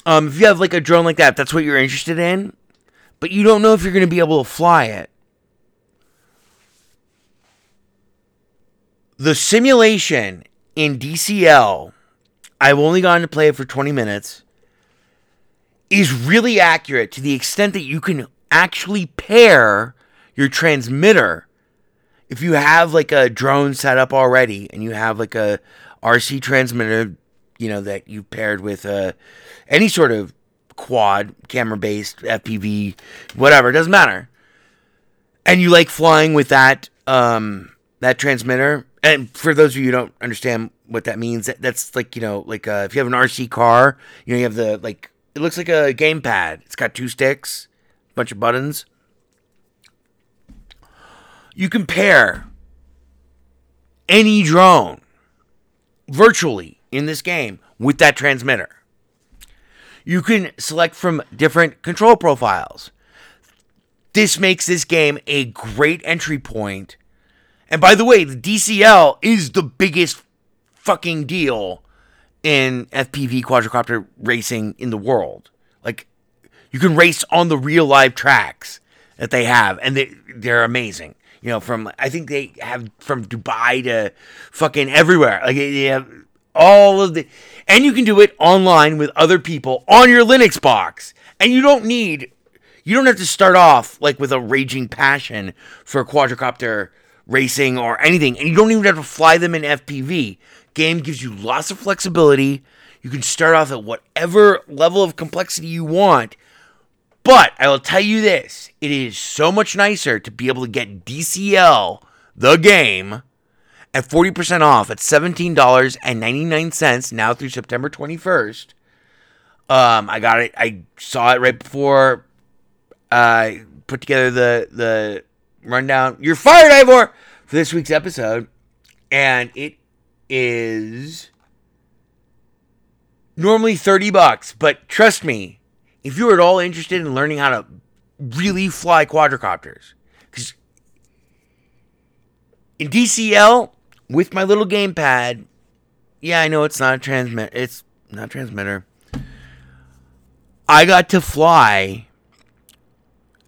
Um, if you have like a drone like that, that's what you're interested in, but you don't know if you're going to be able to fly it. The simulation in DCL, I've only gotten to play it for 20 minutes, is really accurate to the extent that you can actually pair your transmitter, if you have like a drone set up already and you have like a RC transmitter, you know, that you've paired with uh, any sort of quad camera based FPV, whatever, doesn't matter. And you like flying with that um, that transmitter. And for those of you who don't understand what that means, that, that's like you know, like uh, if you have an RC car, you know, you have the like it looks like a gamepad. It's got two sticks, a bunch of buttons. You can pair any drone virtually in this game with that transmitter. You can select from different control profiles. This makes this game a great entry point. And by the way, the DCL is the biggest fucking deal in FPV quadricopter racing in the world. Like, you can race on the real live tracks that they have, and they, they're amazing. You know, from I think they have from Dubai to fucking everywhere. Like they have all of the, and you can do it online with other people on your Linux box, and you don't need, you don't have to start off like with a raging passion for quadricopter racing or anything, and you don't even have to fly them in FPV. Game gives you lots of flexibility. You can start off at whatever level of complexity you want. But I will tell you this it is so much nicer to be able to get DCL, the game, at 40% off at $17.99 now through September 21st. Um, I got it. I saw it right before I put together the the rundown. You're fired, Ivor, for this week's episode, and it is normally 30 bucks, but trust me, if you're at all interested in learning how to really fly quadricopters, because in DCL with my little gamepad, yeah, I know it's not a transmit, it's not a transmitter. I got to fly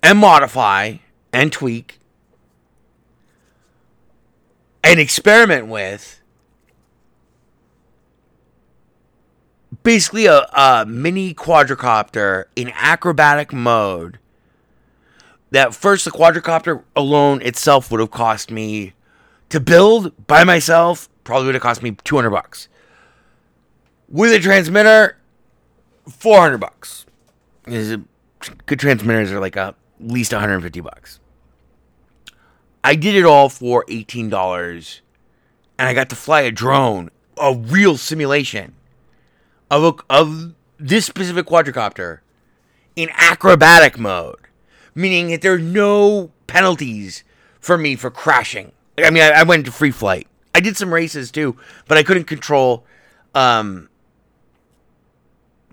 and modify and tweak and experiment with basically a, a mini quadricopter in acrobatic mode. That first, the quadricopter alone itself would have cost me to build by myself, probably would have cost me 200 bucks. With a transmitter, 400 bucks. Good transmitters are like a, at least 150 bucks. I did it all for $18 and I got to fly a drone, a real simulation of a, of this specific quadricopter in acrobatic mode, meaning that there are no penalties for me for crashing. I mean, I, I went to free flight. I did some races too, but I couldn't control um,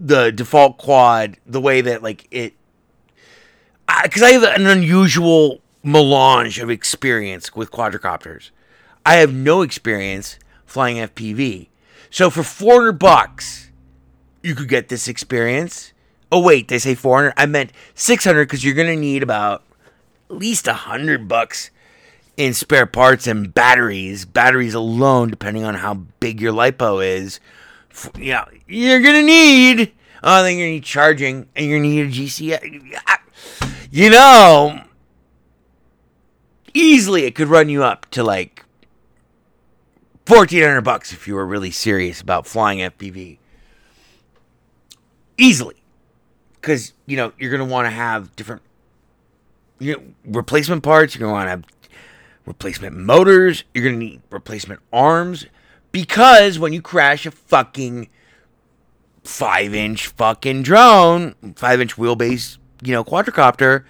the default quad the way that like it because I, have an unusual melange of experience with quadricopters. I have no experience flying FPV. So for 400 bucks, you could get this experience. Oh wait, they say 400. I meant 600 cuz you're going to need about at least 100 bucks in spare parts and batteries. Batteries alone depending on how big your lipo is. Yeah, you're going to need Oh, then you're to need charging and you're to need a GCI. You know, easily it could run you up to like 1400 bucks if you were really serious about flying FPV. Easily. Cuz you know, you're going to want to have different you know, replacement parts, you're going to want to have replacement motors, you're going to need replacement arms because when you crash a fucking 5-inch fucking drone, 5-inch wheelbase, you know, quadricopter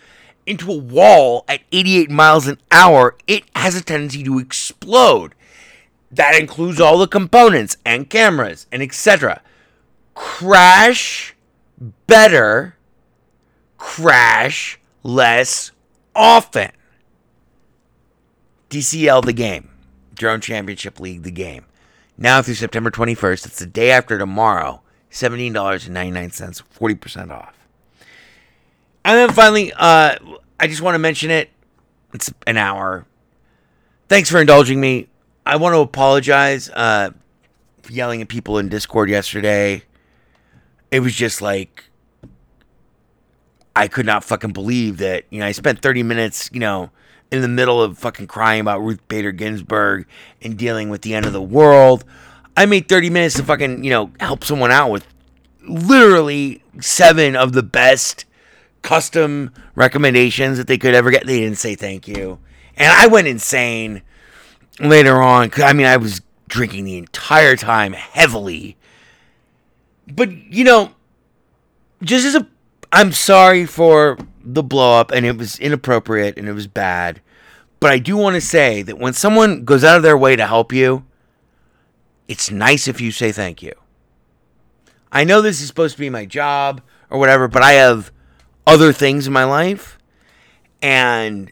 into a wall at 88 miles an hour, it has a tendency to explode. That includes all the components and cameras and etc. Crash better, crash less often. DCL the game, Drone Championship League the game. Now through September 21st, it's the day after tomorrow, $17.99, 40% off. And then finally, uh, I just want to mention it. It's an hour. Thanks for indulging me. I want to apologize uh, for yelling at people in Discord yesterday. It was just like I could not fucking believe that. You know, I spent 30 minutes, you know, in the middle of fucking crying about Ruth Bader Ginsburg and dealing with the end of the world. I made 30 minutes to fucking, you know, help someone out with literally seven of the best custom recommendations that they could ever get. They didn't say thank you. And I went insane later on. I mean, I was drinking the entire time heavily. But, you know, just as a. I'm sorry for the blow up, and it was inappropriate and it was bad. But I do want to say that when someone goes out of their way to help you, it's nice if you say thank you. I know this is supposed to be my job or whatever, but I have other things in my life and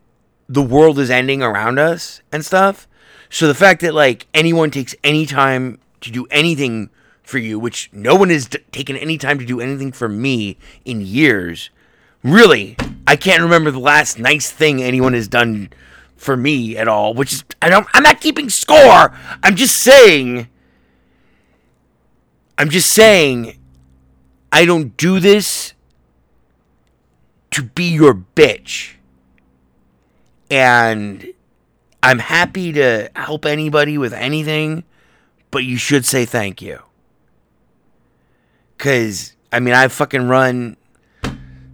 the world is ending around us and stuff. So the fact that like anyone takes any time to do anything for you, which no one has d- taken any time to do anything for me in years, really, I can't remember the last nice thing anyone has done for me at all, which is I don't I'm not keeping score. I'm just saying I'm just saying I don't do this to be your bitch. And I'm happy to help anybody with anything, but you should say thank you. Cuz I mean, I fucking run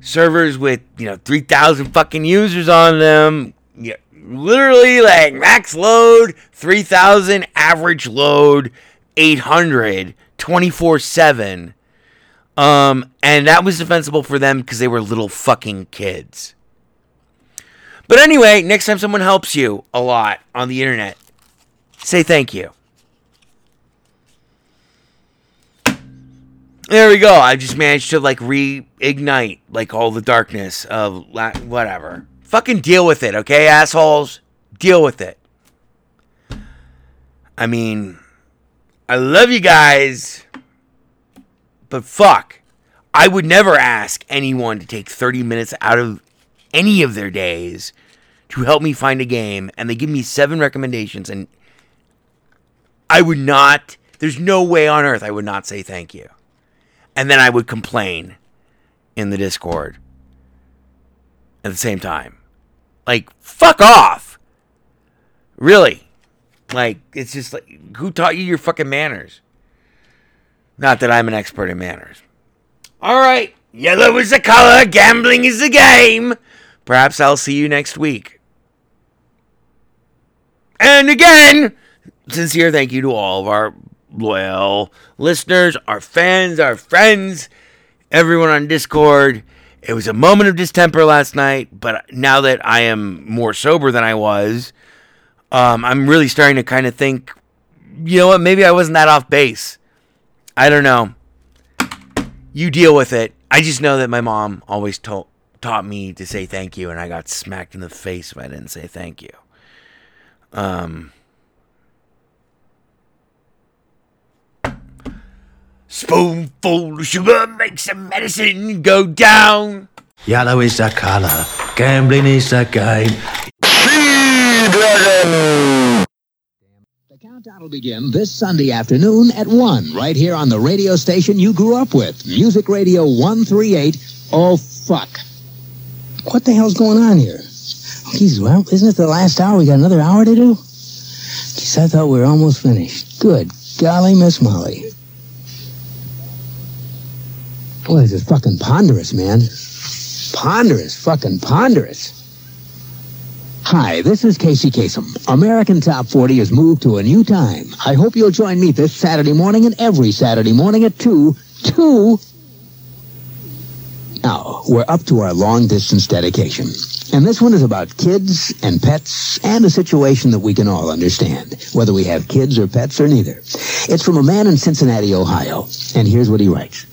servers with, you know, 3000 fucking users on them. Yeah, literally like max load 3000, average load 800 24/7. Um, and that was defensible for them because they were little fucking kids. But anyway, next time someone helps you a lot on the internet, say thank you. There we go. I just managed to like reignite like all the darkness of la- whatever. Fucking deal with it, okay, assholes? Deal with it. I mean, I love you guys. But fuck, I would never ask anyone to take 30 minutes out of any of their days to help me find a game, and they give me seven recommendations, and I would not, there's no way on earth I would not say thank you. And then I would complain in the Discord at the same time. Like, fuck off. Really. Like, it's just like, who taught you your fucking manners? Not that I'm an expert in manners. All right. Yellow is the color, gambling is the game. Perhaps I'll see you next week. And again, sincere thank you to all of our loyal listeners, our fans, our friends, everyone on Discord. It was a moment of distemper last night, but now that I am more sober than I was, um, I'm really starting to kind of think, you know what, maybe I wasn't that off base. I don't know. You deal with it. I just know that my mom always told taught me to say thank you, and I got smacked in the face if I didn't say thank you. Um. Spoonful of sugar makes the medicine go down.
Yellow is the color, gambling is the game.
The countdown will begin this Sunday afternoon at 1, right here on the radio station you grew up with, Music Radio 138. Oh, fuck. What the hell's going on here? Oh, geez, well, isn't it the last hour? We got another hour to do? Geez, I thought we were almost finished. Good golly, Miss Molly. Boy, this is fucking ponderous, man. Ponderous, fucking ponderous. Hi, this is Casey Kasem. American Top 40 has moved to a new time. I hope you'll join me this Saturday morning and every Saturday morning at 2. 2? Now, we're up to our long distance dedication. And this one is about kids and pets and a situation that we can all understand, whether we have kids or pets or neither. It's from a man in Cincinnati, Ohio. And here's what he writes.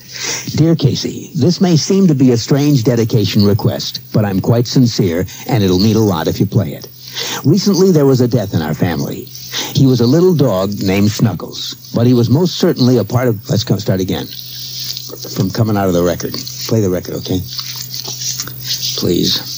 Dear Casey, this may seem to be a strange dedication request, but I'm quite sincere, and it'll mean a lot if you play it. Recently, there was a death in our family. He was a little dog named Snuggles, but he was most certainly a part of. Let's come start again. From coming out of the record. Play the record, okay? Please.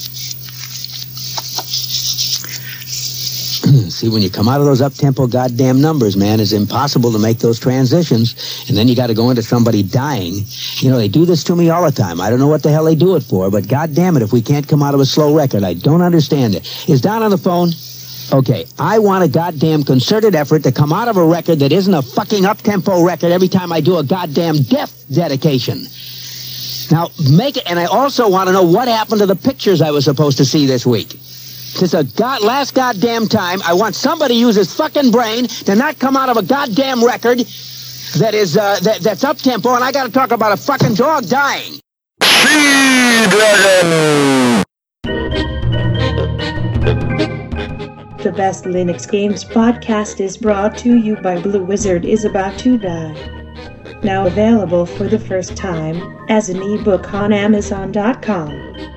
See, when you come out of those up-tempo goddamn numbers, man, it's impossible to make those transitions. And then you got to go into somebody dying. You know, they do this to me all the time. I don't know what the hell they do it for, but goddamn it, if we can't come out of a slow record, I don't understand it. Is Don on the phone? Okay, I want a goddamn concerted effort to come out of a record that isn't a fucking up-tempo record every time I do a goddamn death dedication. Now, make it, and I also want to know what happened to the pictures I was supposed to see this week. This a god, last goddamn time. I want somebody to use his fucking brain to not come out of a goddamn record that is uh, that, that's up tempo, and I got to talk about a fucking dog dying. Dragon.
The Best Linux Games podcast is brought to you by Blue Wizard is About to Die. Now available for the first time as an ebook on Amazon.com.